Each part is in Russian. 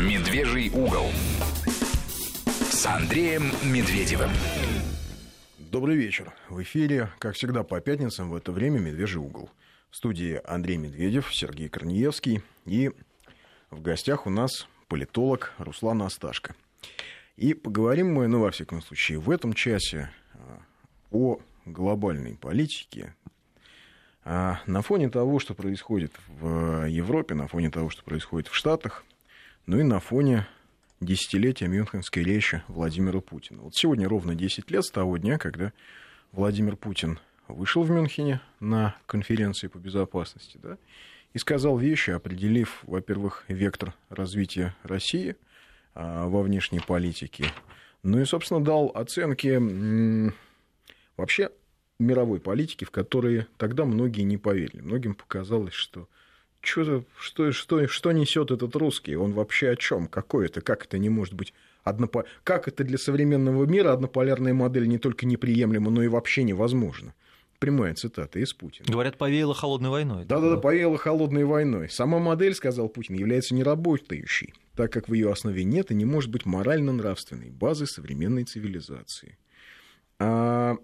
Медвежий угол с Андреем Медведевым. Добрый вечер. В эфире, как всегда, по пятницам в это время «Медвежий угол». В студии Андрей Медведев, Сергей Корнеевский и в гостях у нас политолог Руслан Асташко. И поговорим мы, ну, во всяком случае, в этом часе а, о глобальной политике, а на фоне того, что происходит в Европе, на фоне того, что происходит в Штатах, ну и на фоне десятилетия Мюнхенской речи Владимира Путина. Вот сегодня ровно 10 лет с того дня, когда Владимир Путин вышел в Мюнхене на конференции по безопасности, да, и сказал вещи, определив, во-первых, вектор развития России а, во внешней политике, ну и, собственно, дал оценки м- вообще мировой политики, в которые тогда многие не поверили. Многим показалось, что что, что, что, что несет этот русский? Он вообще о чем? Какой это? Как это не может быть однопо... Как это для современного мира однополярная модель не только неприемлема, но и вообще невозможно? Прямая цитата из Путина. Говорят, повеяло холодной войной. Да-да-да, повеяло холодной войной. Сама модель, сказал Путин, является неработающей, так как в ее основе нет и не может быть морально-нравственной базы современной цивилизации. А...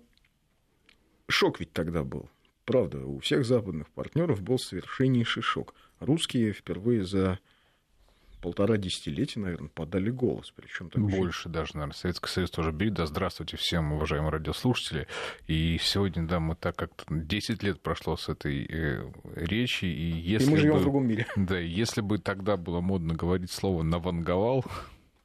Шок ведь тогда был. Правда, у всех западных партнеров был совершеннейший шок. Русские впервые за полтора десятилетия, наверное, подали голос. Причем так Больше даже, наверное. Советский Союз тоже бит. Да, здравствуйте всем, уважаемые радиослушатели. И сегодня, да, мы так как-то 10 лет прошло с этой э, речи. И, если и мы живем бы, в другом мире. Да, если бы тогда было модно говорить слово «наванговал»,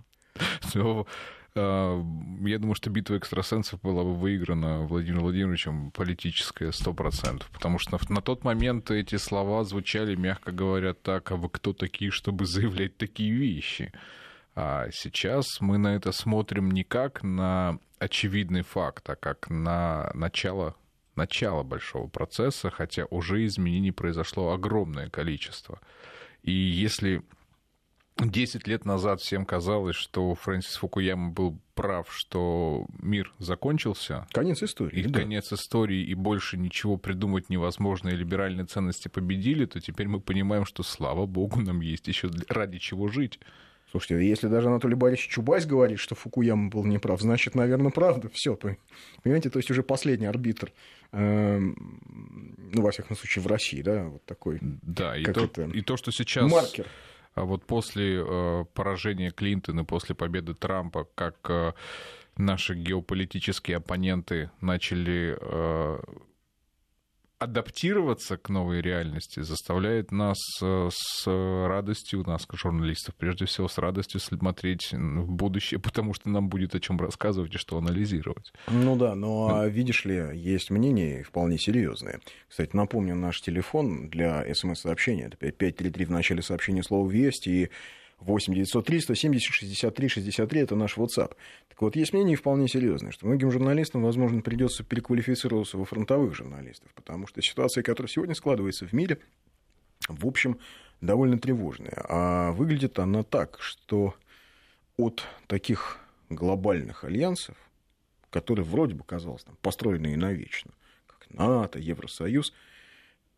то я думаю, что битва экстрасенсов была бы выиграна Владимиром Владимировичем политическая 100%, потому что на тот момент эти слова звучали, мягко говоря, так, а вы кто такие, чтобы заявлять такие вещи? А сейчас мы на это смотрим не как на очевидный факт, а как на начало начало большого процесса, хотя уже изменений произошло огромное количество. И если 10 лет назад всем казалось, что Фрэнсис Фукуяма был прав, что мир закончился. Конец истории. И да. конец истории, и больше ничего придумать невозможно, и либеральные ценности победили, то теперь мы понимаем, что, слава богу, нам есть еще ради чего жить. Слушайте, если даже Анатолий Борисович Чубайс говорит, что Фукуяма был неправ, значит, наверное, правда. Все, понимаете, то есть уже последний арбитр, эм, ну, во всяком случае, в России, да, вот такой. Да, и то, и то, что сейчас... Маркер вот после э, поражения Клинтона, после победы Трампа, как э, наши геополитические оппоненты начали э, адаптироваться к новой реальности заставляет нас с радостью, нас, журналистов, прежде всего, с радостью смотреть в будущее, потому что нам будет о чем рассказывать и что анализировать. Ну да, но видишь ли, есть мнения вполне серьезные. Кстати, напомню, наш телефон для смс-сообщения, это 5533 в начале сообщения слова «Весть» и 8 903 170 63 63 это наш WhatsApp. Так вот, есть мнение вполне серьезное, что многим журналистам, возможно, придется переквалифицироваться во фронтовых журналистов, потому что ситуация, которая сегодня складывается в мире, в общем, довольно тревожная. А выглядит она так, что от таких глобальных альянсов, которые вроде бы казалось там, построенные навечно, как НАТО, Евросоюз,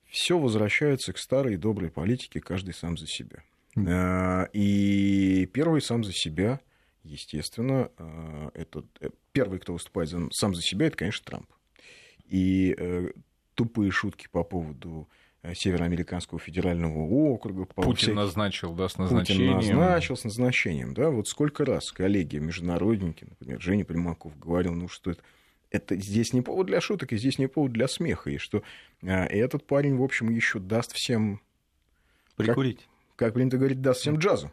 все возвращается к старой доброй политике каждый сам за себя. Э, и первый сам за себя, естественно, э, это э, первый, кто выступает сам за себя, это, конечно, Трамп. И тупые шутки по поводу Североамериканского федерального округа. Путин всяких... назначил, да, с назначением. Путин назначил с назначением, да. Вот сколько раз коллеги, международники, например, Женя Примаков говорил, ну что это, это здесь не повод для шуток, и здесь не повод для смеха, и что этот парень, в общем, еще даст всем... Прикурить как принято говорить, даст всем джазу.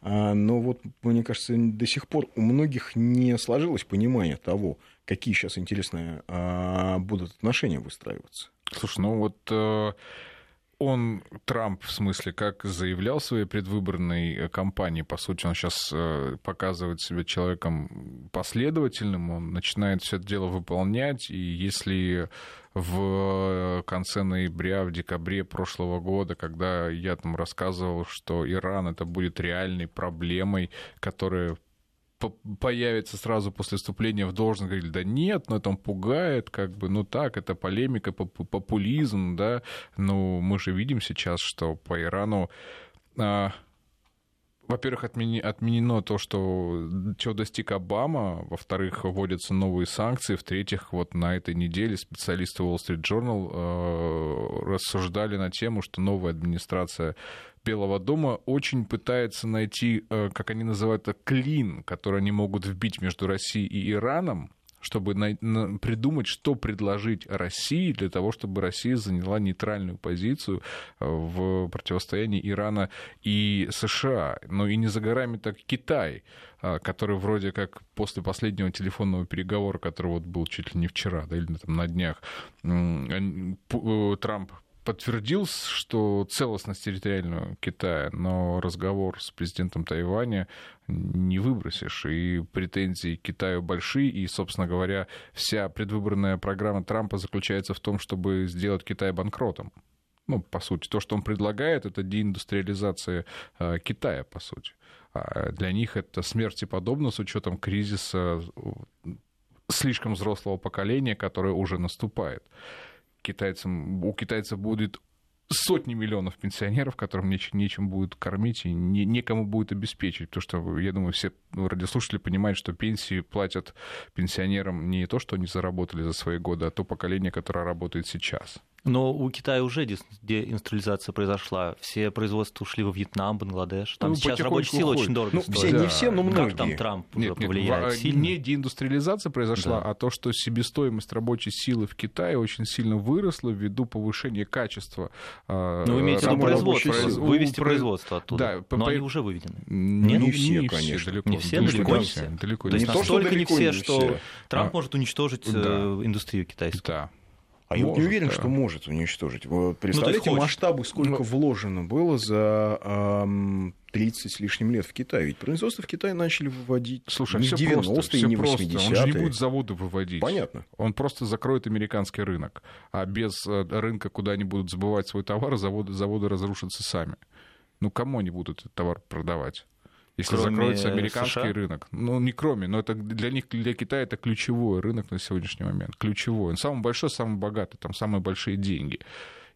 А, но вот, мне кажется, до сих пор у многих не сложилось понимание того, какие сейчас интересные а, будут отношения выстраиваться. Слушай, ну вот э, он, Трамп, в смысле, как заявлял в своей предвыборной э, кампании, по сути, он сейчас э, показывает себя человеком последовательным, он начинает все это дело выполнять, и если в конце ноября, в декабре прошлого года, когда я там рассказывал, что Иран это будет реальной проблемой, которая появится сразу после вступления в должность, говорили, да нет, но это он пугает, как бы, ну так, это полемика, популизм, да, ну мы же видим сейчас, что по Ирану а, во-первых, отмени, отменено то, что чего достиг Обама, во-вторых, вводятся новые санкции, в-третьих, вот на этой неделе специалисты Wall Street Journal э, рассуждали на тему, что новая администрация Белого дома очень пытается найти, э, как они называют это, клин, который они могут вбить между Россией и Ираном, чтобы на, на, придумать, что предложить России для того, чтобы Россия заняла нейтральную позицию э, в противостоянии Ирана и США. Но и не за горами так Китай, э, который вроде как после последнего телефонного переговора, который вот был чуть ли не вчера, да, или там на днях, Трамп подтвердил, что целостность территориального Китая, но разговор с президентом Тайваня не выбросишь. И претензии к Китаю большие, и, собственно говоря, вся предвыборная программа Трампа заключается в том, чтобы сделать Китай банкротом. Ну, по сути, то, что он предлагает, это деиндустриализация э, Китая, по сути. А для них это смерти подобно с учетом кризиса слишком взрослого поколения, которое уже наступает китайцам, у китайцев будет сотни миллионов пенсионеров, которым неч- нечем будет кормить и не, некому будет обеспечить. Потому что, я думаю, все радиослушатели понимают, что пенсии платят пенсионерам не то, что они заработали за свои годы, а то поколение, которое работает сейчас. Но у Китая уже деиндустриализация произошла. Все производства ушли во Вьетнам, Бангладеш. Там ну, сейчас рабочая сила очень дорого ну, стоит. Все, не все, но многие. Как там Трамп нет, уже повлияет нет, сильно? Не деиндустриализация произошла, да. а то, что себестоимость рабочей силы в Китае очень сильно выросла ввиду повышения качества. А, ну, вы имеете в виду производство, произ... вывести про... производство оттуда. Да, но по... они уже выведены. Нет? Не все, не конечно. Все, далеко, не все, далеко не все. Далеко то есть не настолько не все, что Трамп может уничтожить э, индустрию китайскую. Да. А может, я не уверен, да. что может уничтожить. Вы представляете, ну, масштабы, сколько ну, вложено было за эм, 30 с лишним лет в Китае. Ведь производство в Китае начали выводить Слушай, не в 90-е, не в 80-е. Он же не будет заводы выводить. Понятно. Он просто закроет американский рынок. А без э, рынка, куда они будут забывать свой товар, заводы, заводы разрушатся сами. Ну, кому они будут этот товар продавать? Если кроме закроется американский США? рынок. Ну, не кроме, но это для них, для Китая это ключевой рынок на сегодняшний момент. Ключевой. Он самый большой, самый богатый, там самые большие деньги.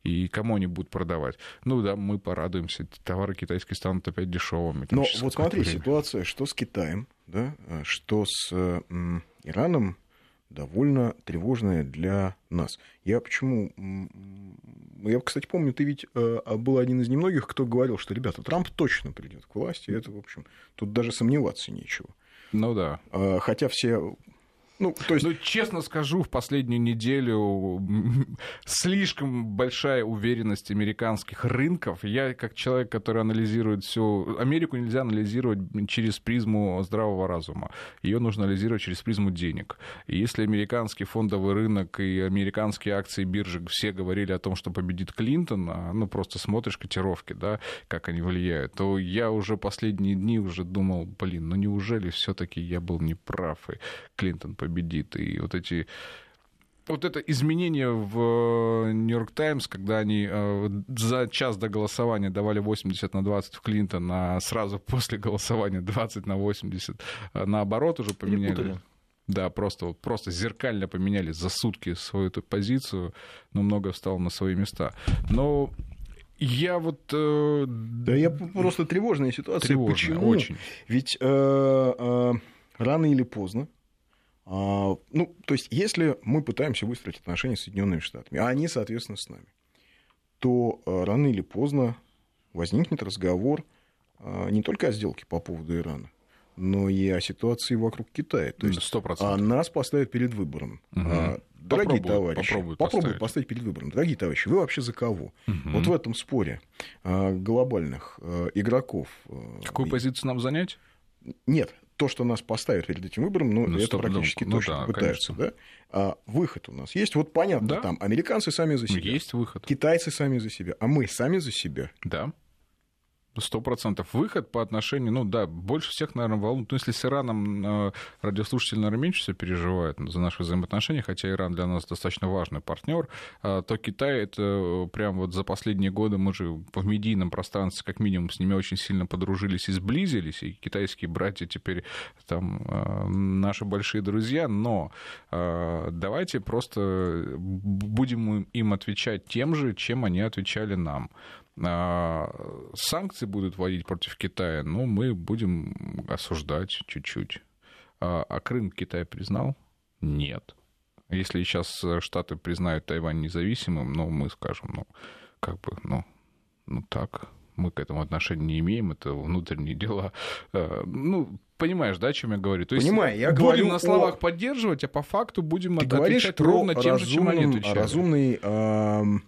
И кому они будут продавать? Ну да, мы порадуемся, товары китайские станут опять дешевыми. Но вот смотри, время. ситуация, что с Китаем, да, что с м, Ираном, довольно тревожная для нас. Я почему... Я, кстати, помню, ты ведь э, был один из немногих, кто говорил, что, ребята, Трамп точно придет к власти. Это, в общем, тут даже сомневаться нечего. Ну да. А, хотя все ну, то есть... ну, честно скажу, в последнюю неделю слишком большая уверенность американских рынков. Я, как человек, который анализирует всю... Америку нельзя анализировать через призму здравого разума. Ее нужно анализировать через призму денег. И если американский фондовый рынок и американские акции биржи все говорили о том, что победит Клинтон, а, ну, просто смотришь котировки, да, как они влияют, то я уже последние дни уже думал, блин, ну неужели все таки я был неправ, и Клинтон победит? Победит. И вот эти вот это изменение в Нью-Йорк Таймс, когда они э, за час до голосования давали 80 на 20 в Клинтон, а сразу после голосования 20 на 80 э, наоборот уже поменяли. Да, просто, просто зеркально поменяли за сутки свою эту позицию, но много встало на свои места. Но я вот... Э... Да, я просто тревожная ситуация. Тревожная, Почему? очень. Ведь э, э, рано или поздно ну, то есть, если мы пытаемся выстроить отношения с Соединенными Штатами, а они, соответственно, с нами, то а, рано или поздно возникнет разговор а, не только о сделке по поводу Ирана, но и о ситуации вокруг Китая. То есть 100%. А нас поставят перед выбором. Угу. Дорогие попробуют, товарищи, попробуют, попробуют поставить. поставить перед выбором. Дорогие товарищи, вы вообще за кого? Угу. Вот в этом споре глобальных игроков. Какую позицию нам занять? Нет, то, что нас поставят перед этим выбором, ну, ну это стоп, практически ну, точно да, пытаются. Да? А выход у нас есть. Вот понятно, да? там американцы сами за себя. Есть выход. Китайцы сами за себя. А мы сами за себя. Да. Сто процентов выход по отношению, ну да, больше всех, наверное, волнует. Ну, если с Ираном э, радиослушатели, наверное, меньше всего переживают за наши взаимоотношения, хотя Иран для нас достаточно важный партнер, э, то Китай это э, прям вот за последние годы мы же в медийном пространстве как минимум с ними очень сильно подружились и сблизились, и китайские братья теперь там наши большие друзья, но давайте просто будем им отвечать тем же, чем они отвечали нам. А, санкции будут вводить против Китая, но мы будем осуждать чуть-чуть. А, а Крым Китай признал? Нет. Если сейчас Штаты признают Тайвань независимым, ну, мы скажем, ну, как бы, ну, ну так, мы к этому отношения не имеем, это внутренние дела. А, ну, понимаешь, да, о чем я говорю? То есть Понимаю, я будем говорю на словах о... поддерживать, а по факту будем Ты отвечать ровно тем же, чем они отвечали. разумный эм,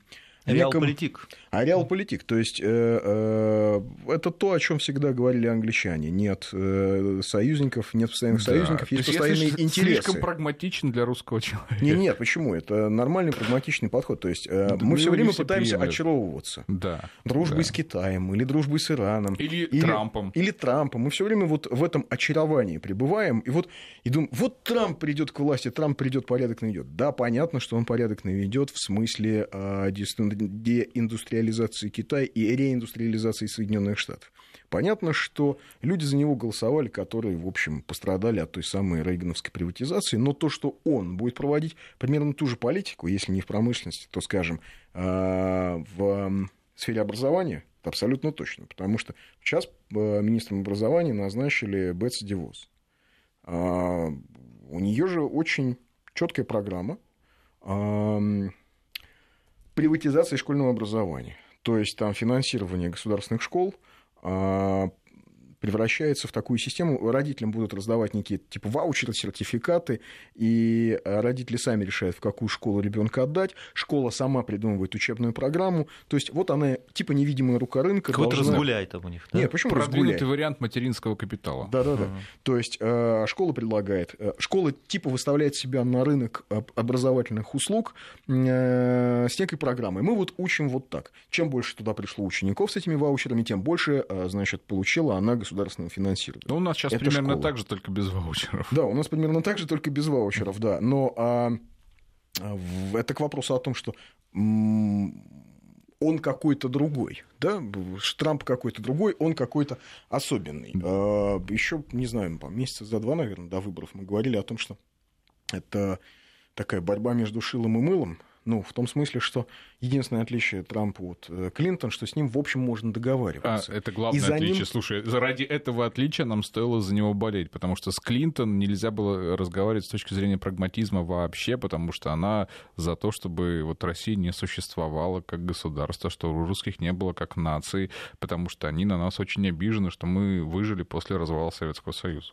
Реалполитик. А реалполитик, то есть э, э, это то, о чем всегда говорили англичане. Нет э, союзников, нет постоянных Да. союзников, есть есть постоянные если интересы. Слишком прагматичен для русского человека. Не, нет, почему? Это нормальный прагматичный подход. То есть Да мы все время все пытаемся приемлем. очаровываться. Да. Дружбой да. с Китаем или дружбой с Ираном. Или, Трампом. Или Трампом. Мы все время вот в этом очаровании пребываем. И вот и думаем, вот Трамп придет к власти, Трамп придет, порядок наведет. Да, понятно, что он порядок наведет в смысле э, деиндустриализации Китая и реиндустриализации Соединенных Штатов. Понятно, что люди за него голосовали, которые, в общем, пострадали от той самой рейгановской приватизации, но то, что он будет проводить примерно ту же политику, если не в промышленности, то, скажем, э, в сфере образования, это абсолютно точно, потому что сейчас э, министром образования назначили Бетси Девос. А, У нее же очень четкая программа приватизации школьного образования. То есть там финансирование государственных школ а, превращается в такую систему, родителям будут раздавать некие типа ваучеры, сертификаты, и родители сами решают, в какую школу ребенка отдать. Школа сама придумывает учебную программу. То есть вот она типа невидимая рука рынка. Какой-то должна- разгуляй там у них, да? Нет, почему разгуляй? Продвинутый вариант материнского капитала. Да, да, да. То есть э, школа предлагает, э, школа типа выставляет себя на рынок об- образовательных услуг э, с некой программой. Мы вот учим вот так. Чем больше туда пришло учеников с этими ваучерами, тем больше, э, значит, получила она государственного финансирования. Ну, у нас сейчас Это примерно школа. так же, только без ваучеров. Да, у нас примерно так же, только без ваучеров, да. Но а, а, в- это к вопросу о том, что он какой-то другой, да, Трамп какой-то другой, он какой-то особенный. Еще, не знаю, по месяца за два, наверное, до выборов мы говорили о том, что это такая борьба между шилом и мылом. Ну, в том смысле, что единственное отличие Трампа от э, Клинтон, что с ним, в общем, можно А, договариваться. это И главное ним- отличие. Слушай, ради этого отличия нам стоило за него болеть, потому что с Клинтон нельзя было разговаривать с точки зрения прагматизма вообще, потому что она за то, чтобы вот Россия не существовала как государство, что у русских не было как нации, потому что они на нас очень обижены, что мы выжили после развала Советского Союза.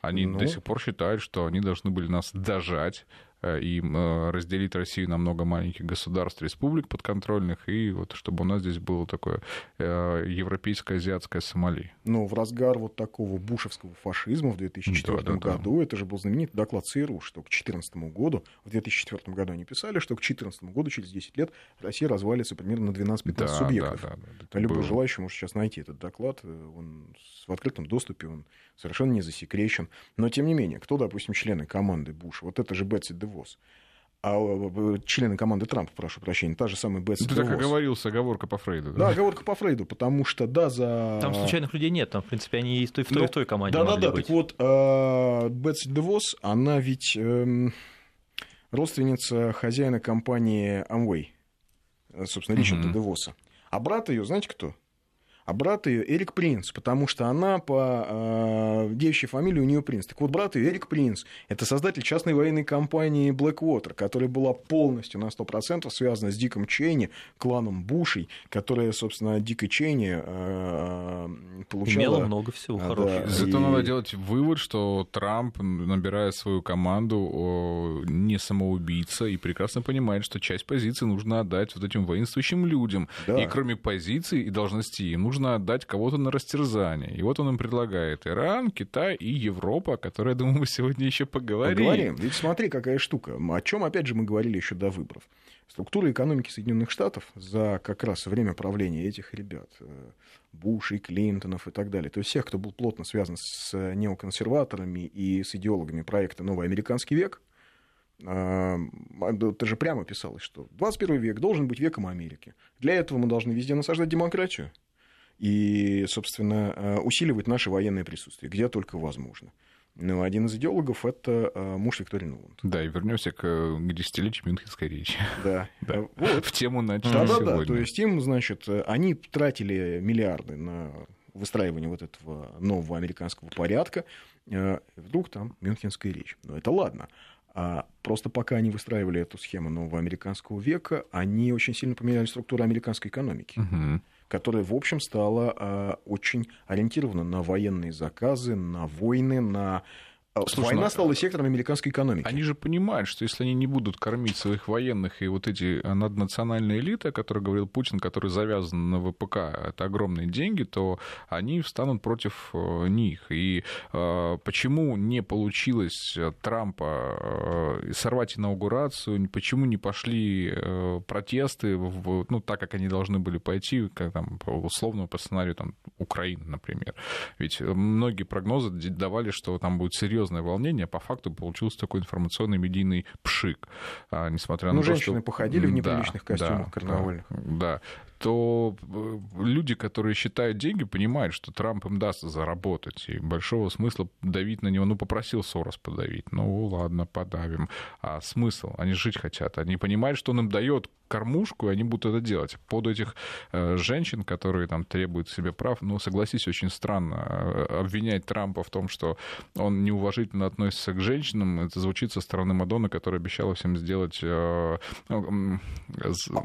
Они Ну. до сих пор считают, что они должны были нас дожать и э, разделить Россию на много маленьких государств, республик подконтрольных, и вот чтобы у нас здесь было такое э, европейско-азиатское Сомали. Но в разгар вот такого бушевского фашизма в 2004 Да, да, да. году, это же был знаменитый доклад ЦРУ, что к 2014 году, в 2004 году они писали, что к 2014 году, через 10 лет, Россия развалится примерно на 12-15 Да, субъектов. да, да, да, Любой было. желающий может сейчас найти этот доклад, э, он в открытом доступе, он совершенно не засекречен. Но, тем не менее, кто, допустим, члены команды Буша? Вот это же Бетси Девос. А э, члены команды Трампа, прошу прощения, та же самая Бетси Ты так оговорился, оговорка по Фрейду. Да, оговорка по Фрейду, потому что, да, за... Там случайных людей нет, там, в принципе, они и в той, той, Ну, и в той команде Да, да, да. быть. Так вот, э, Бетси Девос, она ведь эм, родственница хозяина компании Amway, э, собственно, Ричарда Мгм. Девоса. А брат ее, знаете кто? А брат ее Эрик Принц, потому что она по э, девичьей фамилии у нее Принц. Так вот, брат ее Эрик Принц, это создатель частной военной компании Blackwater, которая была полностью на 100% связана с Диком Чейни, кланом Бушей, которая, собственно, Дика Чейни э, получала... Имело много всего А, хорошего. да. Зато И- надо делать вывод, что Трамп, набирая свою команду, не самоубийца и прекрасно понимает, что часть позиций нужно отдать вот этим воинствующим людям. Да. И кроме позиций и должностей им нужно отдать кого-то на растерзание. И вот он им предлагает Иран, Китай и Европа, о которой, я думаю, мы сегодня еще поговорим. Поговорим. Ведь смотри, какая штука. О чем, опять же, мы говорили еще до выборов. Структура экономики Соединенных Штатов за как раз время правления этих ребят, э, Бушей, Клинтонов и так далее, то есть всех, кто был плотно связан с неоконсерваторами и с идеологами проекта «Новый американский век», да, ты же прямо писалось, что 21 век должен быть веком Америки. Для этого мы должны везде насаждать демократию и, собственно, э, усиливать наше военное присутствие, где только возможно. Ну, один из идеологов это э, муж Виктории Нуланд. Да, и вернемся к, к десятилетию Мюнхенской речи. Да. да. Вот. В тему начали да, сегодня. Да, да, то есть им, значит, они тратили миллиарды на выстраивание вот этого нового американского порядка, вдруг там Мюнхенская речь. Но это ладно. А просто пока они выстраивали эту схему нового американского века, они очень сильно поменяли структуру американской экономики. Угу которая, в общем, стала э, очень ориентирована на военные заказы, на войны, на а, Слушай, Война ну, стала сектором американской экономики. Они же понимают, что если они не будут кормить своих военных и вот эти э, наднациональные элиты, о которых говорил Путин, которые завязаны на ВПК, это огромные деньги, то они встанут против э, них. И э, почему не получилось Трампа э, сорвать инаугурацию, почему не пошли э, протесты, в, ну, так, как они должны были пойти, как там, условно по сценарию там, Украины, например. Ведь многие прогнозы давали, что там будет серьезно серьезное волнение, по факту получился такой информационный медийный пшик. А, несмотря ну, на то, женщины что... походили в неприличных да, костюмах да, карнавальных. Да, то э, люди, которые считают деньги, понимают, что Трамп им даст заработать. И большого смысла давить на него. Ну, попросил Сорос подавить. Ну, ладно, подавим. А смысл? Они жить хотят. Они понимают, что он им дает кормушку, и они будут это делать. Под этих э, женщин, которые там требуют себе прав, ну, согласись, очень странно э, обвинять Трампа в том, что он неуважительно относится к женщинам. Это звучит со стороны Мадонны, которая обещала всем сделать... Э, ну,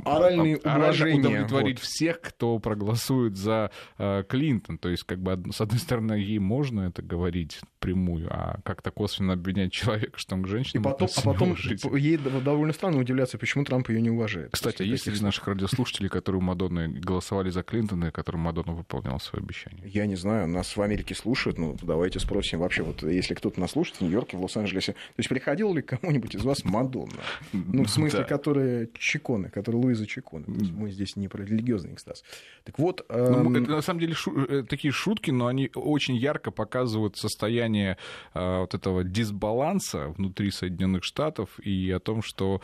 Оральные уважения удовлетворить вот. всех, кто проголосует за э, Клинтон. То есть, как бы, с одной стороны, ей можно это говорить прямую, а как-то косвенно обвинять человека, что он к женщине И потом, а потом ей довольно странно удивляться, почему Трамп ее не уважает. Кстати, а есть среди наших радиослушателей, которые у Мадонны голосовали за Клинтона, и которым Мадонна выполняла свое обещание? Я не знаю, нас в Америке слушают, ну, давайте спросим вообще, вот если кто-то нас слушает в Нью-Йорке, в Лос-Анджелесе, то есть приходила ли кому-нибудь из вас Мадонна? Ну, в смысле, да. которая Чиконы, которая Луиза Чиконы. Мы здесь не про религиозный экстаз. Так вот... Эм... Ну, это на самом деле шу- э, такие шутки, но они очень ярко показывают состояние э, вот этого дисбаланса внутри Соединенных Штатов и о том, что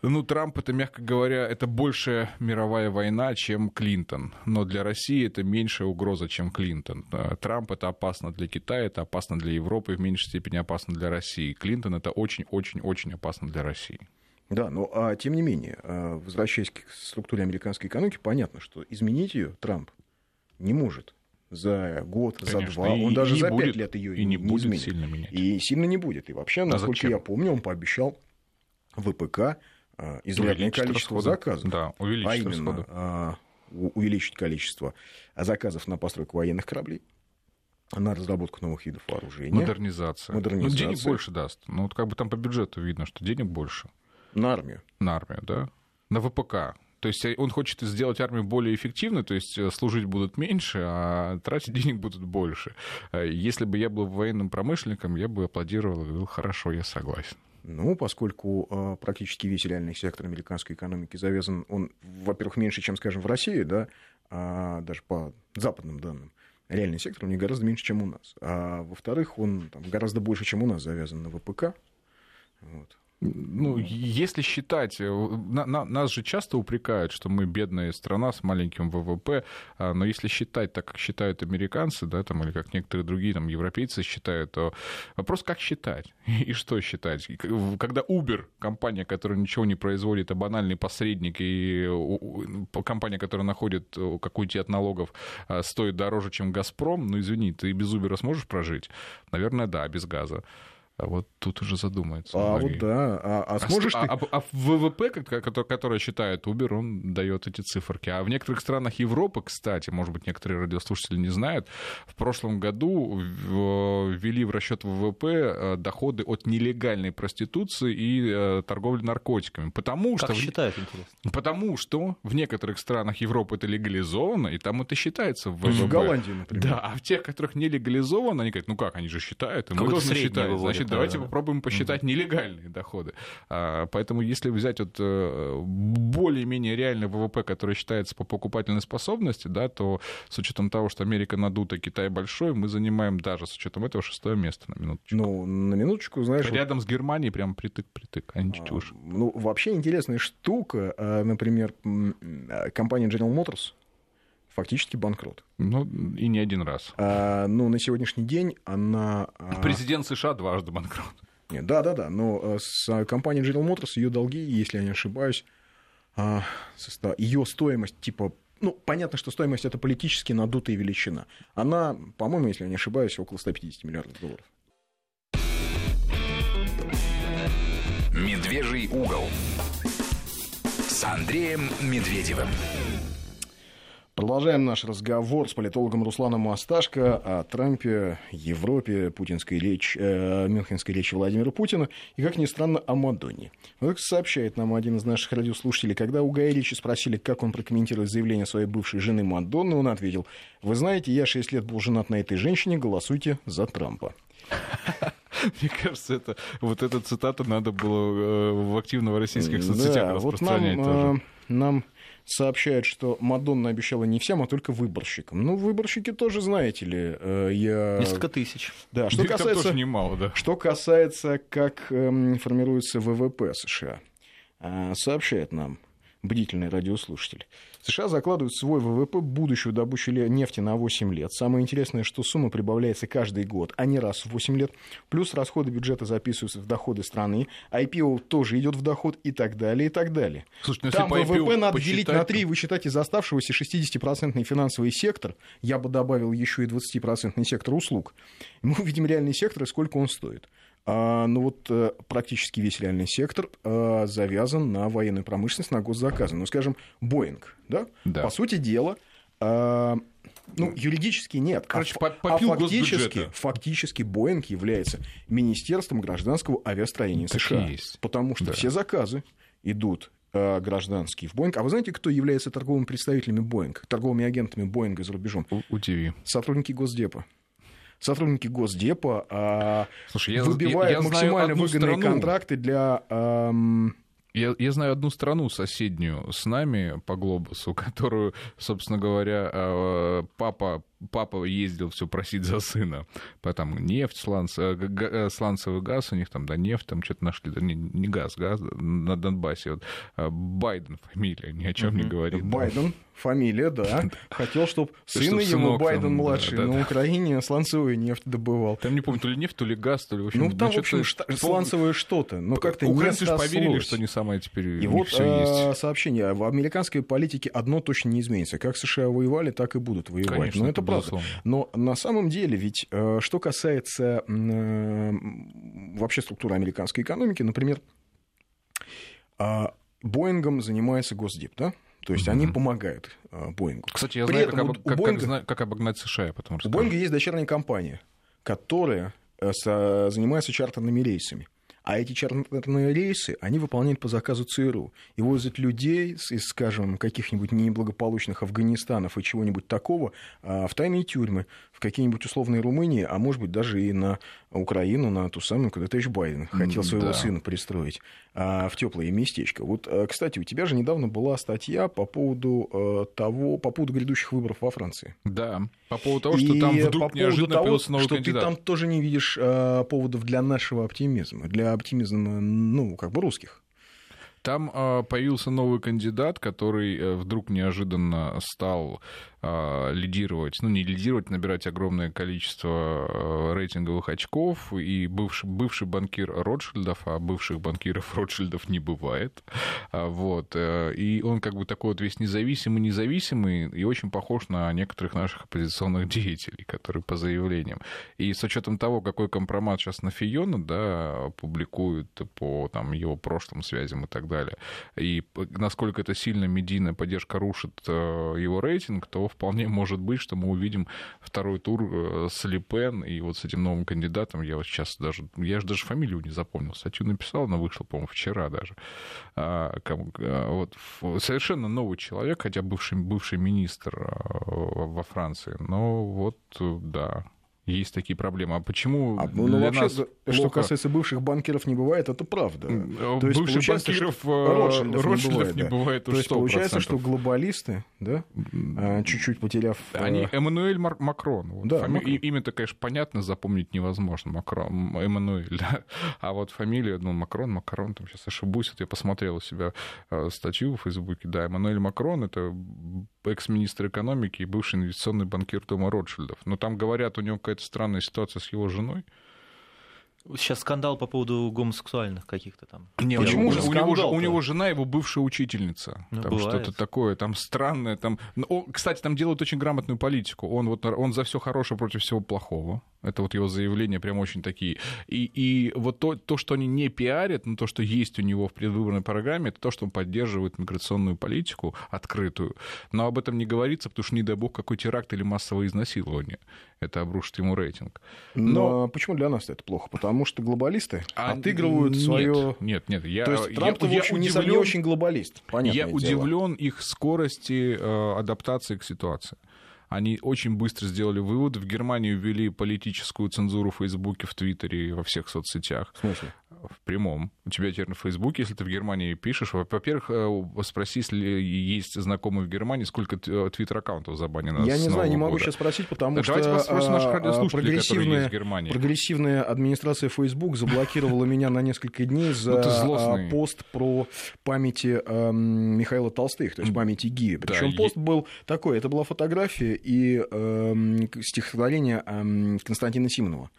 ну, Трамп это, мягко говоря, это большая мировая война, чем Клинтон. Но для России это меньшая угроза, чем Клинтон. Э, Трамп это опасно для Китая, это опасно для Европы, в меньшей степени опасно для России. Клинтон это очень-очень-очень опасно для России. Да, но а, тем не менее, а, возвращаясь к структуре американской экономики, понятно, что изменить ее Трамп не может за год, Конечно, за два, он даже за пять лет ее и не, не будет изменит. сильно менять. И сильно не будет. И вообще, насколько а я помню, он пообещал ВПК а, изрядное количество расходы. заказов. Да, увеличить а именно расходы. увеличить количество заказов на постройку военных кораблей, на разработку новых видов вооружения. Модернизация. Модернизация. Ну, денег больше даст. Ну, вот как бы там по бюджету видно, что денег больше. На армию. На армию, да. На ВПК. То есть э, он хочет сделать армию более эффективной, то есть э, служить будут меньше, а тратить денег будут больше. Э, если бы я был военным промышленником, я бы аплодировал и говорил, хорошо, я согласен. Ну, поскольку э, практически весь реальный сектор американской экономики завязан, он, во-первых, меньше, чем, скажем, в России, да, а, даже по западным данным, реальный сектор у них гораздо меньше, чем у нас. А во-вторых, он там, гораздо больше, чем у нас завязан на ВПК. Вот. Ну, если считать, э, на, на, нас же часто упрекают, что мы бедная страна с маленьким ВВП, а, но если считать так, как считают американцы, да, там, или как некоторые другие там, европейцы считают, то вопрос, как считать и что считать. Когда Uber, компания, которая ничего не производит, а банальный посредник, и компания, которая находит, э, как уйти от налогов, а, стоит дороже, чем «Газпром», ну, извини, ты без Uber сможешь прожить? Наверное, да, без газа. А вот тут уже задумается. А вот да. А, а, а сможешь а, ты... а, а ВВП, который считает Uber, он дает эти циферки. А в некоторых странах Европы, кстати, может быть, некоторые радиослушатели не знают, в прошлом году ввели в расчет ВВП э, доходы от нелегальной проституции и э, торговли наркотиками. Потому как что... считают, интересно. Потому что в некоторых странах Европы это легализовано, и там это считается в ВВП. В Голландии, например. Да, а в тех, которых не легализовано, они говорят, ну как, они же считают, и мы должны считать. Значит, давайте попробуем посчитать нелегальные доходы. А, поэтому если взять вот э, более-менее реальный ВВП, который считается по покупательной способности, да, то с учетом того, что Америка надута, Китай большой, мы занимаем даже с учетом этого шестое место на минуточку. Ну, на минуточку, знаешь... Рядом вот... с Германией прям притык-притык, а не чуть уж. Ну, вообще интересная штука, например, компания General Motors, фактически банкрот. Ну, и не один раз. А, ну, на сегодняшний день она... А, Президент США дважды банкрот. Нет, да, да, да. Но э, с компанией General Motors ее долги, если я не ошибаюсь, а, ее стоимость типа ну, понятно, что стоимость это политически надутая величина. Она, по-моему, если я не ошибаюсь, около 150 миллиардов долларов. Медвежий угол с Андреем Медведевым. Продолжаем наш разговор с политологом Русланом Асташко о Трампе, Европе, путинской речь, э, мюнхенской речи Владимира Путина и, как ни странно, о Мадонне. Вот сообщает нам один из наших радиослушателей, когда у Гая Ричи спросили, как он прокомментирует заявление своей бывшей жены Мадонны, он ответил, вы знаете, я 6 лет был женат на этой женщине, голосуйте за Трампа. Мне кажется, это, вот эта цитата надо было э, в активно российских соцсетях да, распространять вот нам, тоже. Э, нам сообщает, что Мадонна обещала не всем, а только выборщикам. Ну, выборщики тоже, знаете ли, э, я... Несколько тысяч. Да, что касается... тоже немало, да. Что касается, как эм, формируется ВВП США, э, сообщает нам бдительный радиослушатель. США закладывают свой ВВП будущую добычу нефти на 8 лет. Самое интересное, что сумма прибавляется каждый год, а не раз в 8 лет. Плюс расходы бюджета записываются в доходы страны, IPO тоже идет в доход и так далее, и так далее. Слушай, ну, Там ВВП надо посчитать... делить на 3, вы считаете, из оставшегося 60% финансовый сектор, я бы добавил еще и 20% сектор услуг. Мы увидим реальный сектор и сколько он стоит. А, ну вот э, практически весь реальный сектор а, завязан на военную промышленность, на госзаказы. Ну, скажем, Боинг, да? да. По сути дела, а, ну, юридически нет. Короче, а, а фактически, фактически Боинг является Министерством гражданского авиастроения так США. Есть. Потому что да. все заказы идут гражданские в Боинг. А вы знаете, кто является торговыми представителями Боинг, торговыми агентами Боинга за рубежом? У ТВ. Сотрудники Госдепа сотрудники Госдепа а, Слушай, выбивают я, я максимально выгодные страну. контракты для... Эм... Я, я знаю одну страну соседнюю с нами по глобусу, которую, собственно говоря, а, папа папа ездил все просить за сына. Потом нефть, сланц, э, э, сланцевый газ у них там, да, нефть там что-то нашли, да, не, не газ, газ на Донбассе. Вот, а, Байден фамилия, ни о чем не говорит. Байден, фамилия, да. Хотел, чтобы сын его, Байден младший, на Украине сланцевую нефть добывал. Там не помню, то ли нефть, то ли газ, то ли в. Ну, там, в общем, сланцевое что-то. Но как-то Украинцы же поверили, что не самое теперь И вот а, сообщение. В американской политике одно точно не изменится. Как США воевали, так и будут воевать. Но это правда. Но на самом деле ведь, э, что касается э, вообще структуры американской экономики, например, а, Боингом занимается Госдеп, да? То есть mm-hmm. они помогают э, Боингу. Кстати, я При знаю, этом, как, как, Боинга, как, как обогнать США, потому что... У Боинга есть дочерняя компания, которая занимается чартерными рейсами. А эти чартерные рейсы, они выполняют по заказу ЦРУ. И возят людей из, скажем, каких-нибудь неблагополучных Афганистанов и чего-нибудь такого а, в тайные тюрьмы, в какие-нибудь условные Румынии, а может быть даже и на Украину, на ту самую, когда товарищ Байден хотел своего да. сына пристроить а, в теплое местечко. Вот, а, кстати, у тебя же недавно была статья по поводу того, по поводу грядущих выборов во Франции. Да, по поводу того, что и там вдруг по неожиданно того, появился новый что кандидат. ты там тоже не видишь поводов для нашего оптимизма, для оптимизма, ну, как бы русских. Там э, появился новый кандидат, который э, вдруг неожиданно стал а, лидировать, ну не лидировать, набирать огромное количество а, рейтинговых очков, и бывший, бывший банкир Ротшильдов, а бывших банкиров Ротшильдов не бывает, а, вот, э, и он как бы такой вот весь независимый, независимый, и очень похож на некоторых наших оппозиционных деятелей, которые по заявлениям. И с учетом того, какой компромат сейчас на Фиона, да, публикуют по там, его прошлым связям и так далее, и насколько это сильно медийная поддержка рушит э, его рейтинг, то вполне может быть, что мы увидим второй тур э, с Липен и вот с этим новым кандидатом. Я вот сейчас даже, я же даже фамилию не запомнил. Статью написал, она вышла, по-моему, вчера даже. А, а вот совершенно новый человек, хотя бывший, бывший министр а, во Франции. Но вот, да, есть такие проблемы. А почему а, ну, для вообще, нас что плохо... касается бывших банкеров, не бывает, это правда. То есть, бывших банкиров Ротшильдов, Ротшильдов не бывает, не бывает То есть получается, что глобалисты, да, а, чуть-чуть потеряв... Они Эммануэль Макрон. Вот да, фами... Имя-то, конечно, понятно, запомнить невозможно. Макрон, Эммануэль, да. А вот фамилия, ну, Макрон, Макрон, там сейчас ошибусь, вот я посмотрел у себя статью в Фейсбуке, да, Эммануэль Макрон, это экс-министр экономики и бывший инвестиционный банкир дома Ротшильдов. Но там говорят, у него какая-то странная ситуация с его женой. Сейчас скандал по поводу гомосексуальных каких-то там. Не, Почему у, же у, него, у него жена его бывшая учительница. Ну, там что-то такое, там странное. Там... Ну, кстати, там делают очень грамотную политику. Он, вот, он за все хорошее против всего плохого. Это вот его заявления прям очень такие. И, и вот то, то, что они не пиарят, но то, что есть у него в предвыборной программе, это то, что он поддерживает миграционную политику открытую. Но об этом не говорится, потому что, не дай бог, какой теракт или массовое изнасилование. Это обрушит ему рейтинг. Но, но почему для нас это плохо? Потому что глобалисты а, отыгрывают нет, свое... Нет, нет, я... То есть Трамп, я, в общем, удивлен, не очень глобалист, понятное Я дело. удивлен их скорости э, адаптации к ситуации они очень быстро сделали выводы. В Германии ввели политическую цензуру в Фейсбуке, в Твиттере, во всех соцсетях. В смысле? В прямом. У тебя теперь на Фейсбуке, если ты в Германии пишешь, во-первых, э, спроси, если есть знакомые в Германии, сколько э, твиттер-аккаунтов забанено Я не знаю, не могу года. сейчас спросить, потому да, что давайте спросим наших а, прогрессивная, в Германии. прогрессивная администрация Facebook заблокировала меня на несколько дней за а, пост про памяти эм, Михаила Толстых, то есть памяти Гии. Причем пост был такой, это была фотография и стихотворение Константина Симонова.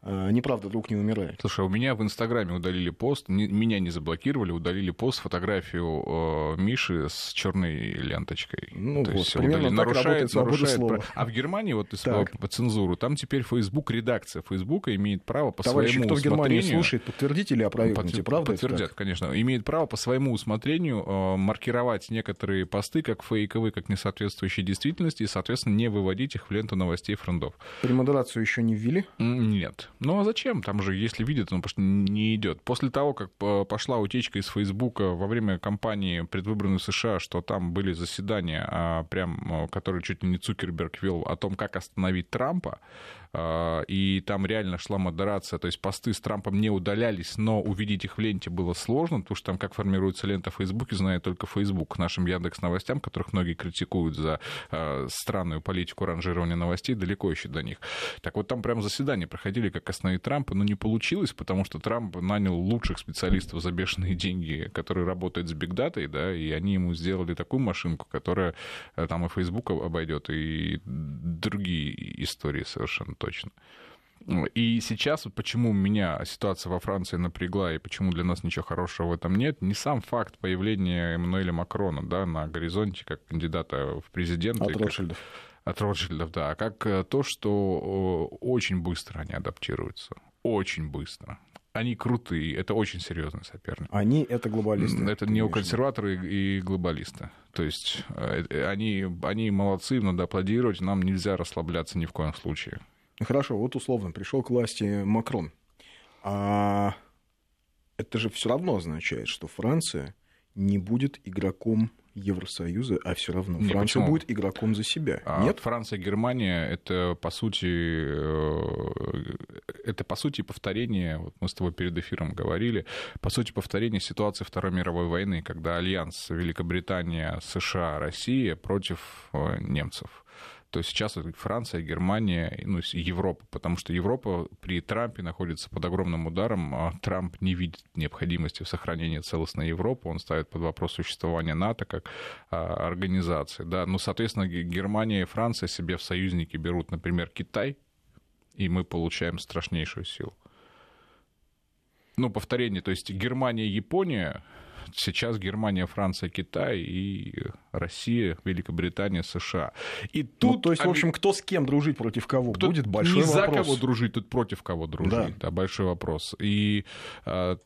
А, неправда, друг не умирает. Слушай, у меня в Инстаграме удалили пост, не, меня не заблокировали, удалили пост, фотографию э, Миши с черной ленточкой. Ну То вот, есть, примерно удалили, нарушает, нарушает слова. А в Германии, вот сказал по цензуру, там теперь Facebook, редакция Фейсбука имеет право по Товарищи, своему кто усмотрению... в Германии слушает, подтвердите или опровергните, правда Подтвердят, конечно. Имеет право по своему усмотрению э, маркировать некоторые посты как фейковые, как несоответствующие действительности, и, соответственно, не выводить их в ленту новостей френдов. Премодерацию еще не ввели? Нет. Ну а зачем? Там же, если видят, он просто не идет. После того, как пошла утечка из Фейсбука во время кампании предвыборной США, что там были заседания, а, прям, которые чуть ли не Цукерберг вел, о том, как остановить Трампа, а, и там реально шла модерация, то есть посты с Трампом не удалялись, но увидеть их в ленте было сложно, потому что там как формируется лента в Фейсбуке, знает только Фейсбук. Нашим Яндекс новостям, которых многие критикуют за а, странную политику ранжирования новостей, далеко еще до них. Так вот там прям заседания проходили, как остановить Трампа, но не получилось, потому что Трамп нанял лучших специалистов за бешеные деньги, которые работают с бигдатой, да, и они ему сделали такую машинку, которая э, там и Фейсбук обойдет, и другие истории совершенно точно. И сейчас вот почему меня ситуация во Франции напрягла и почему для нас ничего хорошего в этом нет, не сам факт появления Эммануэля Макрона да, на горизонте как кандидата в президенты. От Ротшильдов. От Ротшильдов, да. А как э, то, что очень быстро они адаптируются. Очень быстро они крутые, это очень серьезный соперник. Они это глобалисты. Это неоконсерваторы и глобалисты. То есть э, они, они молодцы, надо аплодировать, нам нельзя расслабляться ни в коем случае. Хорошо, вот условно пришел к власти Макрон. А это же все равно означает, что Франция не будет игроком Евросоюза, а все равно не, Франция почему? будет игроком за себя. А Нет? Франция, Германия это по сути э, это по сути повторение. Вот мы с тобой перед эфиром говорили, по сути повторение ситуации Второй мировой войны, когда альянс Великобритания, США, Россия против э, немцев то сейчас Франция, Германия, ну, Европа, потому что Европа при Трампе находится под огромным ударом, а Трамп не видит необходимости в сохранении целостной Европы, он ставит под вопрос существование НАТО как а, организации, да, ну, соответственно, Германия и Франция себе в союзники берут, например, Китай, и мы получаем страшнейшую силу. Ну, повторение, то есть Германия, Япония сейчас Германия, Франция, Китай и Россия, Великобритания, США. И ну, тут... Ну, то есть, в общем, кто с кем дружить, против кого кто будет, большой не вопрос. за кого дружить, тут против кого дружить, да, да большой вопрос. И а,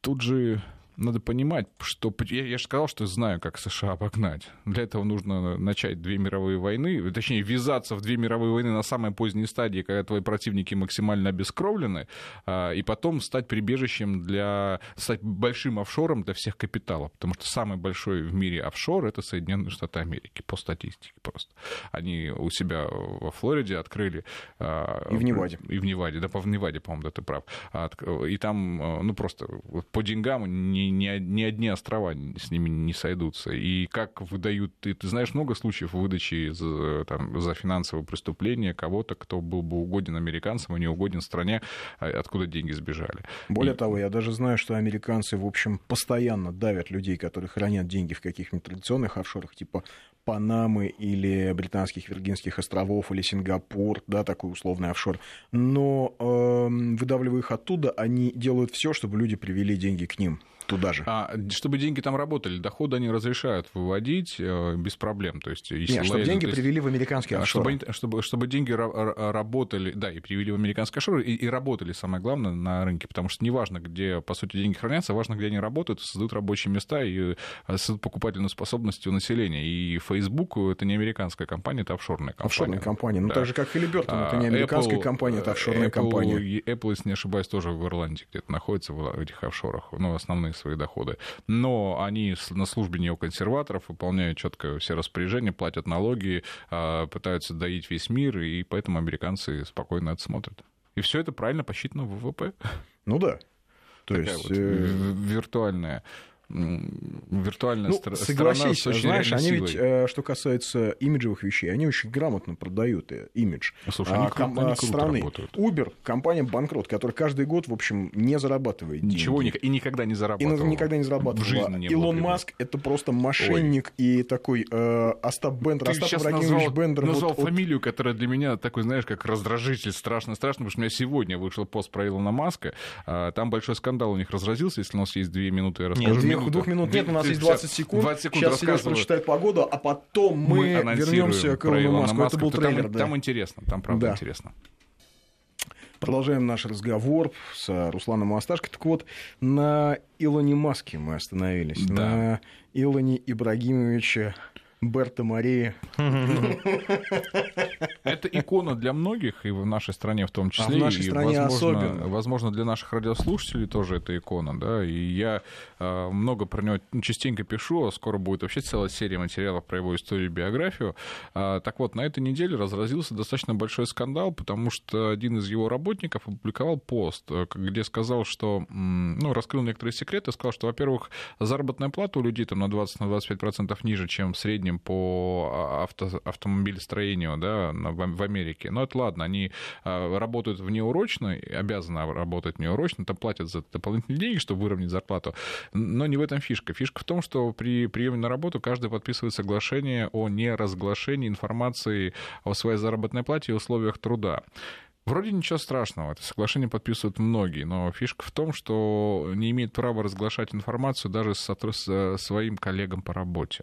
тут же надо понимать, что... Я, я же сказал, что знаю, как США обогнать. Для этого нужно начать две мировые войны, точнее, ввязаться в две мировые войны на самой поздней стадии, когда твои противники максимально обескровлены, а, и потом стать прибежищем для... стать большим офшором для всех капиталов. Потому что самый большой в мире офшор — это Соединенные Штаты Америки, по статистике просто. Они у себя во Флориде открыли... А, и в Неваде. И в Неваде, да, в Неваде, по-моему, да, ты прав. И там, ну, просто по деньгам не, не, не одни острова с ними не сойдутся. И как выдают... Ты, ты знаешь много случаев выдачи за, там, за финансовое преступление кого-то, кто был бы угоден американцам, и не угоден стране, а откуда деньги сбежали. Более и... того, я даже знаю, что американцы, в общем, постоянно давят людей, которые хранят деньги в каких-нибудь традиционных офшорах, типа Панамы или Британских Виргинских островов или Сингапур, да, такой условный офшор. Но э, выдавливая их оттуда, они делают все, чтобы люди привели деньги к ним туда же. А, чтобы деньги там работали, доходы они разрешают выводить э, без проблем. То есть, если Нет, чтобы деньги есть, привели в американские офшоры. Чтобы, чтобы, чтобы деньги работали, да, и привели в американские офшоры, и, и работали, самое главное, на рынке, потому что неважно, где, по сути, деньги хранятся, важно, где они работают, создают рабочие места и э, создают покупательную способность у населения. И Facebook — это не американская компания, это офшорная компания. Офшорная компания. Ну, да. так же, как Хилибертон, это не а, американская Apple, компания, это офшорная Apple, компания. Apple, если не ошибаюсь, тоже в Ирландии где-то находится в этих офшорах, ну, основные свои доходы. Но они на службе неоконсерваторов, выполняют четко все распоряжения, платят налоги, а, пытаются доить весь мир, и поэтому американцы спокойно это смотрят. И все это правильно посчитано в ВВП. Ну да. То Такая есть вот э... виртуальная виртуальная ну, стр- согласись, сторона знаешь, они ведь, э, что касается имиджевых вещей, они очень грамотно продают э, имидж ну, Слушай, они, а, ком- они страны. Работают. Uber, компания банкрот, которая каждый год, в общем, не зарабатывает Ничего деньги. и никогда не зарабатывала. И никогда не зарабатывала. В жизни не Илон Маск — это просто мошенник Ой. и такой э, Остап Бендер, Ты Остап назвал, Бендер. назвал вот, фамилию, которая для меня такой, знаешь, как раздражитель, страшно-страшно, потому что у меня сегодня вышел пост про Илона Маска, а, там большой скандал у них разразился, если у нас есть две минуты, я расскажу. Нет, минуты. двух минут нет, у нас есть 20 секунд. 20 секунд Сейчас Сереж прочитает погоду, а потом мы, мы вернемся к Илону Маску. Маску. Это был трейлер, там, да. там интересно, там правда да. интересно. Продолжаем наш разговор с Русланом Асташко. Так вот, на Илоне Маске мы остановились. Да. На Илоне Ибрагимовиче Берта Мария. Это икона для многих, и в нашей стране в том числе. А в нашей и, стране возможно, особенно. Возможно, для наших радиослушателей тоже это икона, да, и я э, много про него частенько пишу, а скоро будет вообще целая серия материалов про его историю и биографию. А, так вот, на этой неделе разразился достаточно большой скандал, потому что один из его работников опубликовал пост, э, где сказал, что, ну, раскрыл некоторые секреты, сказал, что, во-первых, заработная плата у людей там на 20-25% ниже, чем в среднем среднем по а, авто, автомобилестроению да, в Америке. Но это ладно, они а, работают внеурочно, обязаны работать внеурочно, там платят за дополнительные деньги, чтобы выровнять зарплату. Но не в этом фишка. Фишка в том, что при приеме на работу каждый подписывает соглашение о неразглашении информации о своей заработной плате и условиях труда. Вроде ничего страшного, это соглашение подписывают многие, но фишка в том, что не имеет права разглашать информацию даже с своим коллегам по работе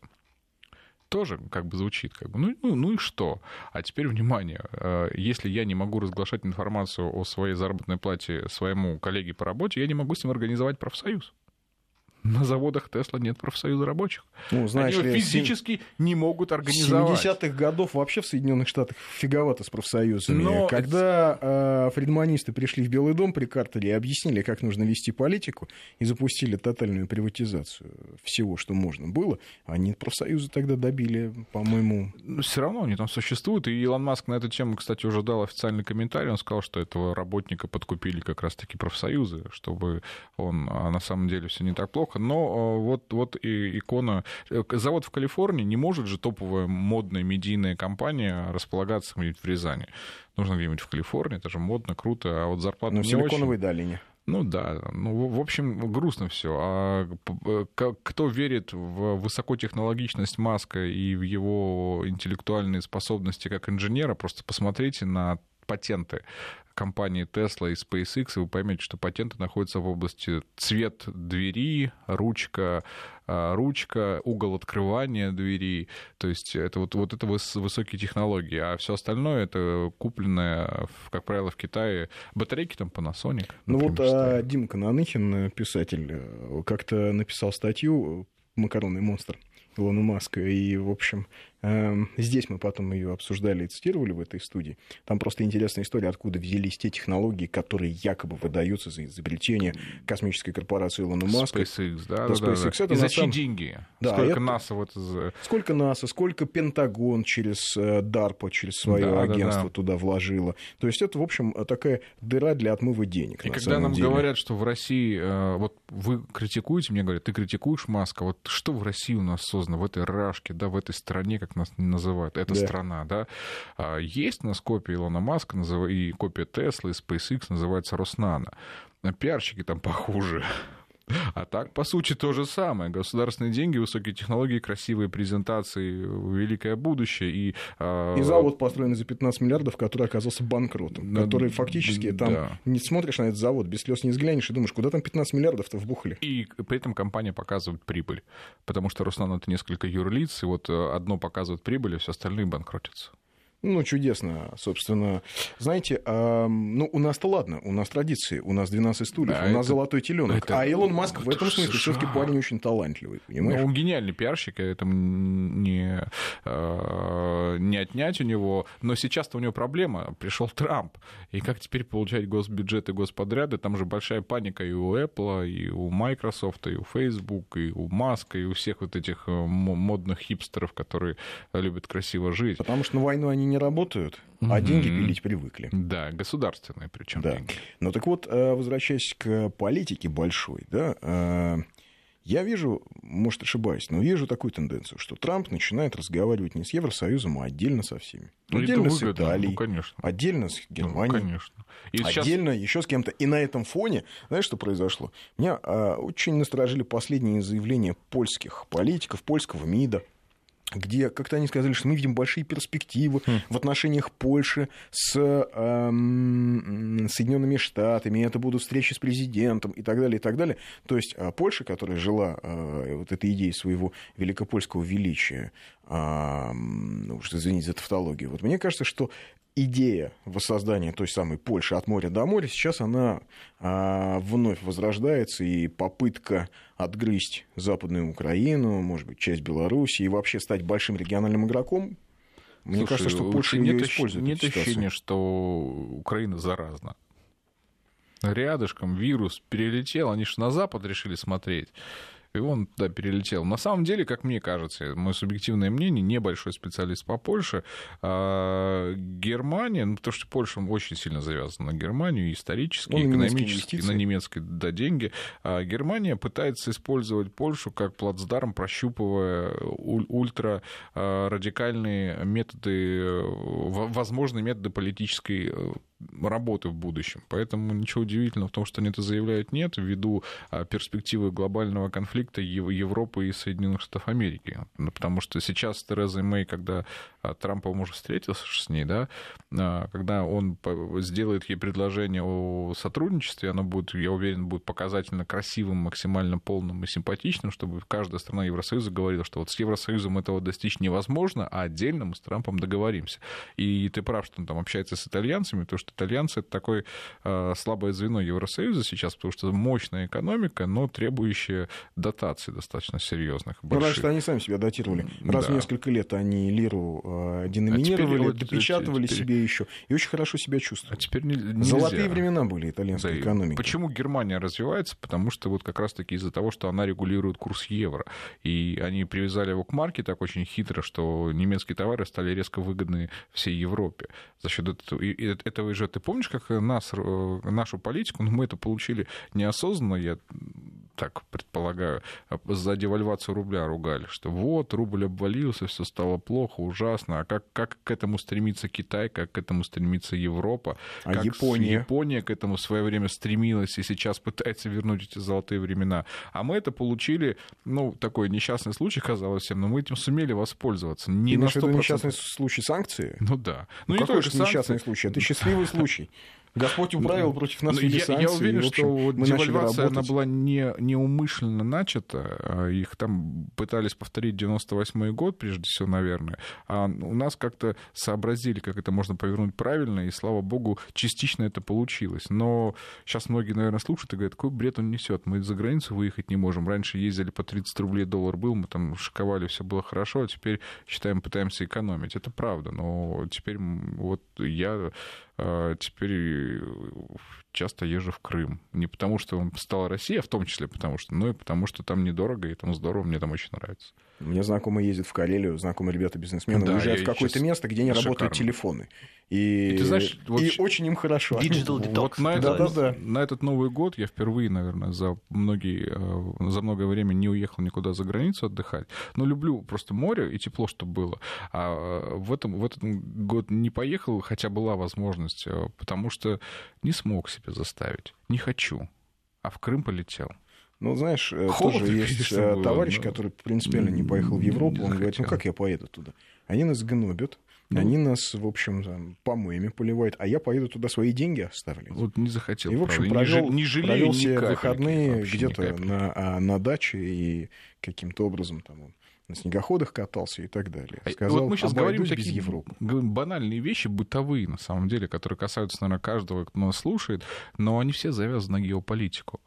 тоже как бы звучит, как бы, ну, ну, ну и что? А теперь внимание, э, если я не могу разглашать информацию о своей заработной плате своему коллеге по работе, я не могу с ним организовать профсоюз на заводах Тесла нет профсоюза рабочих. Ну, знаешь Они ли, физически 7... не могут организовать. В 70-х годов вообще в Соединенных Штатах фиговато с профсоюзами. Но... Когда э, фридманисты пришли в Белый дом при Картере и объяснили, как нужно вести политику, и запустили тотальную приватизацию всего, что можно было, они профсоюзы тогда добили, по-моему... Все равно они там существуют. И Илон Маск на эту тему, кстати, уже дал официальный комментарий. Он сказал, что этого работника подкупили как раз-таки профсоюзы, чтобы он... А на самом деле все не так плохо плохо, но э, вот, вот и икона... Э, завод в Калифорнии не может же топовая модная медийная компания располагаться где-нибудь в Рязани. Нужно где-нибудь в Калифорнии, это же модно, круто, а вот зарплата ну, не Силиконовой очень... долине. Ну да, ну в общем грустно все. А кто верит в высокотехнологичность Маска и в его интеллектуальные способности как инженера, просто посмотрите на патенты компании Tesla и SpaceX, и вы поймете, что патенты находятся в области цвет двери, ручка, а, ручка, угол открывания двери. То есть это вот, вот это высокие технологии. А все остальное это купленное, как правило, в Китае. Батарейки там Panasonic. Ну вот а, Дима Кананыхин, писатель, э, как-то написал статью «Макаронный монстр» Илона Маска. И, в общем, здесь мы потом ее обсуждали и цитировали в этой студии. Там просто интересная история, откуда взялись те технологии, которые якобы выдаются за изобретение космической корпорации Илона Маска. SpaceX, да, да, SpaceX, да, да. Это и за чьи деньги? Да, сколько это... НАСА вот. Сколько НАСА, сколько Пентагон через DARPA, э, через свое да, агентство да, да. туда вложило. То есть это, в общем, такая дыра для отмыва денег. И когда нам деле. говорят, что в России, э, вот вы критикуете, мне говорят, ты критикуешь Маска, вот что в России у нас создано, в этой рашке, да, в этой стране, как нас называют, это да. страна, да. А есть у нас копия Илона Маска и копия Тесла и SpaceX называется Роснано. Пиарщики там похуже. А так, по сути, то же самое. Государственные деньги, высокие технологии, красивые презентации, великое будущее. И, э... и завод, построенный за 15 миллиардов, который оказался банкротом. Да, который фактически да. там не смотришь на этот завод, без слез не взглянешь и думаешь, куда там 15 миллиардов-то вбухали. И при этом компания показывает прибыль. Потому что Руслан это несколько юрлиц, и вот э, одно показывает прибыль, а все остальные банкротятся. Ну, чудесно, собственно. Знаете, э, ну, у нас-то ладно, у нас традиции, у нас 12 стульев, а у нас золотой теленок. Это... А Илон Маск в этом смысле все таки парень очень талантливый, понимаешь? Ну, он гениальный пиарщик, это не, э, не отнять у него. Но сейчас-то у него проблема. Пришел Трамп. И как теперь получать госбюджеты, господряды? Там же большая паника и у Apple, и у Microsoft, и у Facebook, и у Маска, и у всех вот этих э, модных хипстеров, которые любят красиво жить. Потому что на войну они не работают, а деньги пилить привыкли. Да, государственные причем да. деньги. Ну так вот, э, возвращаясь к политике большой, да, э, я вижу, может, ошибаюсь, но вижу такую тенденцию, что Трамп начинает разговаривать не с Евросоюзом, а отдельно со всеми. Ну, отдельно с Италией, ну, конечно. отдельно с ну, Германией, ну, конечно. И отдельно сейчас... еще с кем-то. И на этом фоне, знаешь, что произошло? Меня а, очень насторожили последние заявления польских политиков, польского МИДа, где как-то они сказали, что мы видим большие перспективы хм. в отношениях Польши с эм, Соединенными Штатами, это будут встречи с президентом и так далее, и так далее. То есть э, Польша, которая жила э, вот этой идеей своего великопольского величия, э, ну, извините за тавтологию, вот мне кажется, что идея воссоздания той самой Польши от моря до моря, сейчас она а, вновь возрождается, и попытка отгрызть Западную Украину, может быть, часть Беларуси, и вообще стать большим региональным игроком, мне Слушай, кажется, что Польша нет, ее использует. Нет ощущения, что Украина заразна. Рядышком вирус перелетел, они же на Запад решили смотреть и он туда перелетел. На самом деле, как мне кажется, мое субъективное мнение, небольшой специалист по Польше, а Германия, ну, потому что Польша очень сильно завязана на Германию исторически, ну, экономически, на немецкие да, деньги. А Германия пытается использовать Польшу как плацдарм, прощупывая ультра а, радикальные методы, возможные методы политической э, работы в будущем. Поэтому ничего удивительного в том, что они это заявляют нет, ввиду а, перспективы глобального конфликта Европы и Соединенных Штатов Америки. Ну, потому что сейчас с Терезой Мэй, когда а, Трамп, уже встретился с ней, да, а, когда он сделает ей предложение о сотрудничестве, оно будет, я уверен, будет показательно красивым, максимально полным и симпатичным, чтобы каждая страна Евросоюза говорила, что вот с Евросоюзом этого достичь невозможно, а отдельно мы с Трампом договоримся. И ты прав, что он там общается с итальянцами, то, что итальянцы это такое э, слабое звено Евросоюза сейчас, потому что мощная экономика, но требующая дотаций достаточно серьезных. Ну, раньше что они сами себя датировали. Раз да. в несколько лет они лиру э, деноминировали, а допечатывали теперь... себе еще и очень хорошо себя чувствуют. А теперь нельзя. Золотые времена были итальянской да, экономики. Почему Германия развивается? Потому что вот как раз-таки из-за того, что она регулирует курс евро. И они привязали его к марке так очень хитро, что немецкие товары стали резко выгодны всей Европе. За счет этого, этого и же ты помнишь, как нас, э, нашу политику, ну, мы это получили неосознанно, я так предполагаю, а за девальвацию рубля ругали, что вот, рубль обвалился, все стало плохо, ужасно, а как, как к этому стремится Китай, как к этому стремится Европа, а как Япония? Япония к этому в свое время стремилась и сейчас пытается вернуть эти золотые времена. А мы это получили, ну, такой несчастный случай, казалось всем, но мы этим сумели воспользоваться. Не Ты на 100%. несчастный случай санкции? Ну да. Ну, ну не только несчастный случай, это счастливый случай. Господь управил ну, против нас ну, я, санкции, я уверен, и, общем, что девальвация она была не, неумышленно начата. А их там пытались повторить 98 год, прежде всего, наверное. А у нас как-то сообразили, как это можно повернуть правильно, и, слава богу, частично это получилось. Но сейчас многие, наверное, слушают и говорят, какой бред он несет. Мы за границу выехать не можем. Раньше ездили по 30 рублей доллар был, мы там шиковали, все было хорошо, а теперь, считаем, пытаемся экономить. Это правда. Но теперь вот я теперь часто езжу в Крым. Не потому, что стала Россия, в том числе потому что, но и потому, что там недорого, и там здорово, мне там очень нравится. Мне знакомые ездят в Карелию, знакомые ребята-бизнесмены да, уезжают в какое-то место, где не шикарно. работают телефоны. И, и, ты знаешь, вот и очень им хорошо. Digital detox. Вот на, да, этот, да, да. на этот Новый год я впервые, наверное, за, многие, э, за многое время не уехал никуда за границу отдыхать. Но люблю просто море и тепло, чтобы было. А э, в, этом, в этот год не поехал, хотя была возможность, э, потому что не смог себе заставить. Не хочу. А в Крым полетел. Ну, знаешь, э, Холодно, тоже есть э, было, товарищ, но... который принципиально не поехал в Европу. Он говорит, ну как я поеду туда? Они нас гнобят, ну, они нас, в общем, там, помоями поливают, а я поеду туда свои деньги оставлять. Вот не захотел. И, в общем, правда. провел, не, жалею провел все выходные где-то на, а, на даче и каким-то образом там он на снегоходах катался и так далее. А, Сказал, вот мы сейчас говорим такие Европы. банальные вещи, бытовые, на самом деле, которые касаются, наверное, каждого, кто нас слушает, но они все завязаны на геополитику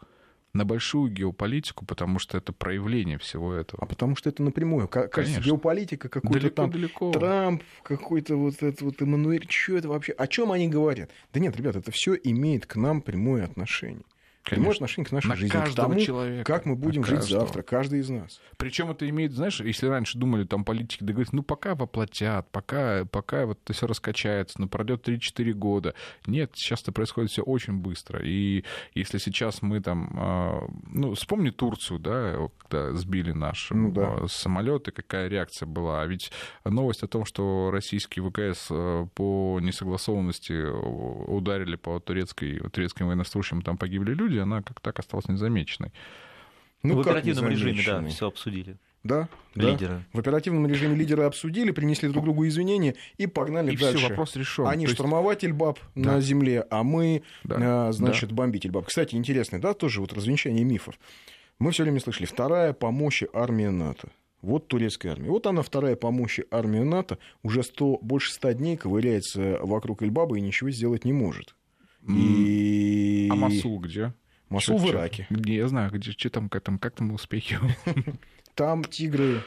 на большую геополитику, потому что это проявление всего этого. А потому что это напрямую. Кажется, геополитика какой-то там далеко. Трамп, какой-то вот этот вот Эммануэль, что это вообще? О чем они говорят? Да нет, ребят, это все имеет к нам прямое отношение. Конечно. Прямое отношение к нашей на жизни, к тому, человека, как мы будем жить завтра, каждый из нас. Причем это имеет, знаешь, если раньше думали, там политики да говорят, ну пока воплотят, пока, пока вот это все раскачается, ну пройдет 3-4 года. Нет, сейчас это происходит все очень быстро. И если сейчас мы там, а, ну, вспомни Турцию, да, когда сбили наш ну, да. А, самолет, и какая реакция была. А ведь новость о том, что российские ВКС а, по несогласованности ударили по турецкой, турецким военнослужащим, там погибли люди, люди, она как так осталась незамеченной. Ну, в оперативном режиме, да, все обсудили. Да, лидеры. Да. В оперативном режиме лидеры обсудили, принесли друг другу извинения и погнали и дальше. Все, вопрос решен. Они То штурмователь баб да. на земле, а мы, да. значит, да. бомбитель баб. Кстати, интересно, да, тоже вот развенчание мифов. Мы все время слышали, вторая по мощи армия НАТО. Вот турецкая армия. Вот она, вторая по мощи армия НАТО, уже 100, больше ста дней ковыряется вокруг Эльбаба и ничего сделать не может. И... А Масул где? Масул в Ираке. Где, я знаю, где, что там, как там, как там успехи? Там тигры,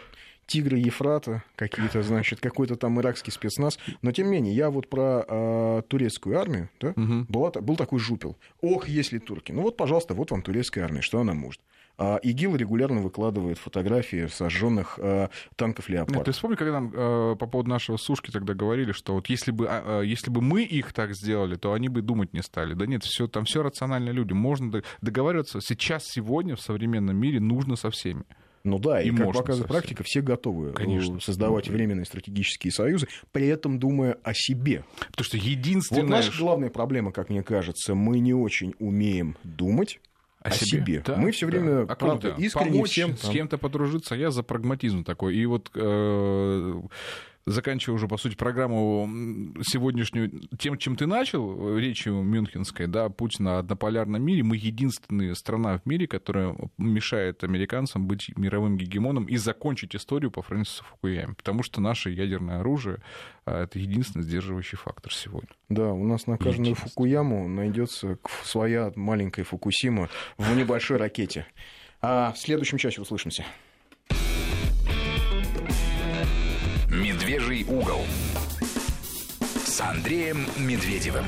тигры Ефрата, какие-то, значит, какой-то там иракский спецназ. Но тем не менее, я вот про э, турецкую армию, да, угу. была, был такой жупел. Ох, если турки. Ну вот, пожалуйста, вот вам турецкая армия, что она может. А ИГИЛ регулярно выкладывает фотографии сожженных э, танков «Леопард». ты вспомни, когда нам э, по поводу нашего сушки тогда говорили, что вот если бы, а, а, если бы мы их так сделали, то они бы думать не стали. Да нет, все, там все рациональные люди. Можно договариваться сейчас, сегодня в современном мире нужно со всеми. Ну да, и, и как показывает практика, все готовы э, Конечно, создавать ну, временные стратегические союзы, при этом думая о себе. Потому что единственное... Вот наша главная проблема, как мне кажется, мы не очень умеем думать, о, себе. себе. Да, Мы все время, да. а правда, искренне Помочь всем... С кем-то подружиться, я за прагматизм такой. И вот э, заканчивая уже, по сути, программу сегодняшнюю тем, чем ты начал, речью Мюнхенской, да, путь на однополярном мире, мы единственная страна в мире, которая мешает американцам быть мировым гегемоном и закончить историю по Фрэнсису Фукуяме, потому что наше ядерное оружие а, — это единственный сдерживающий фактор сегодня. Да, у нас на каждую Фукуяму найдется своя маленькая Фукусима в небольшой ракете. А в следующем часе услышимся. «Медвежий угол» с Андреем Медведевым.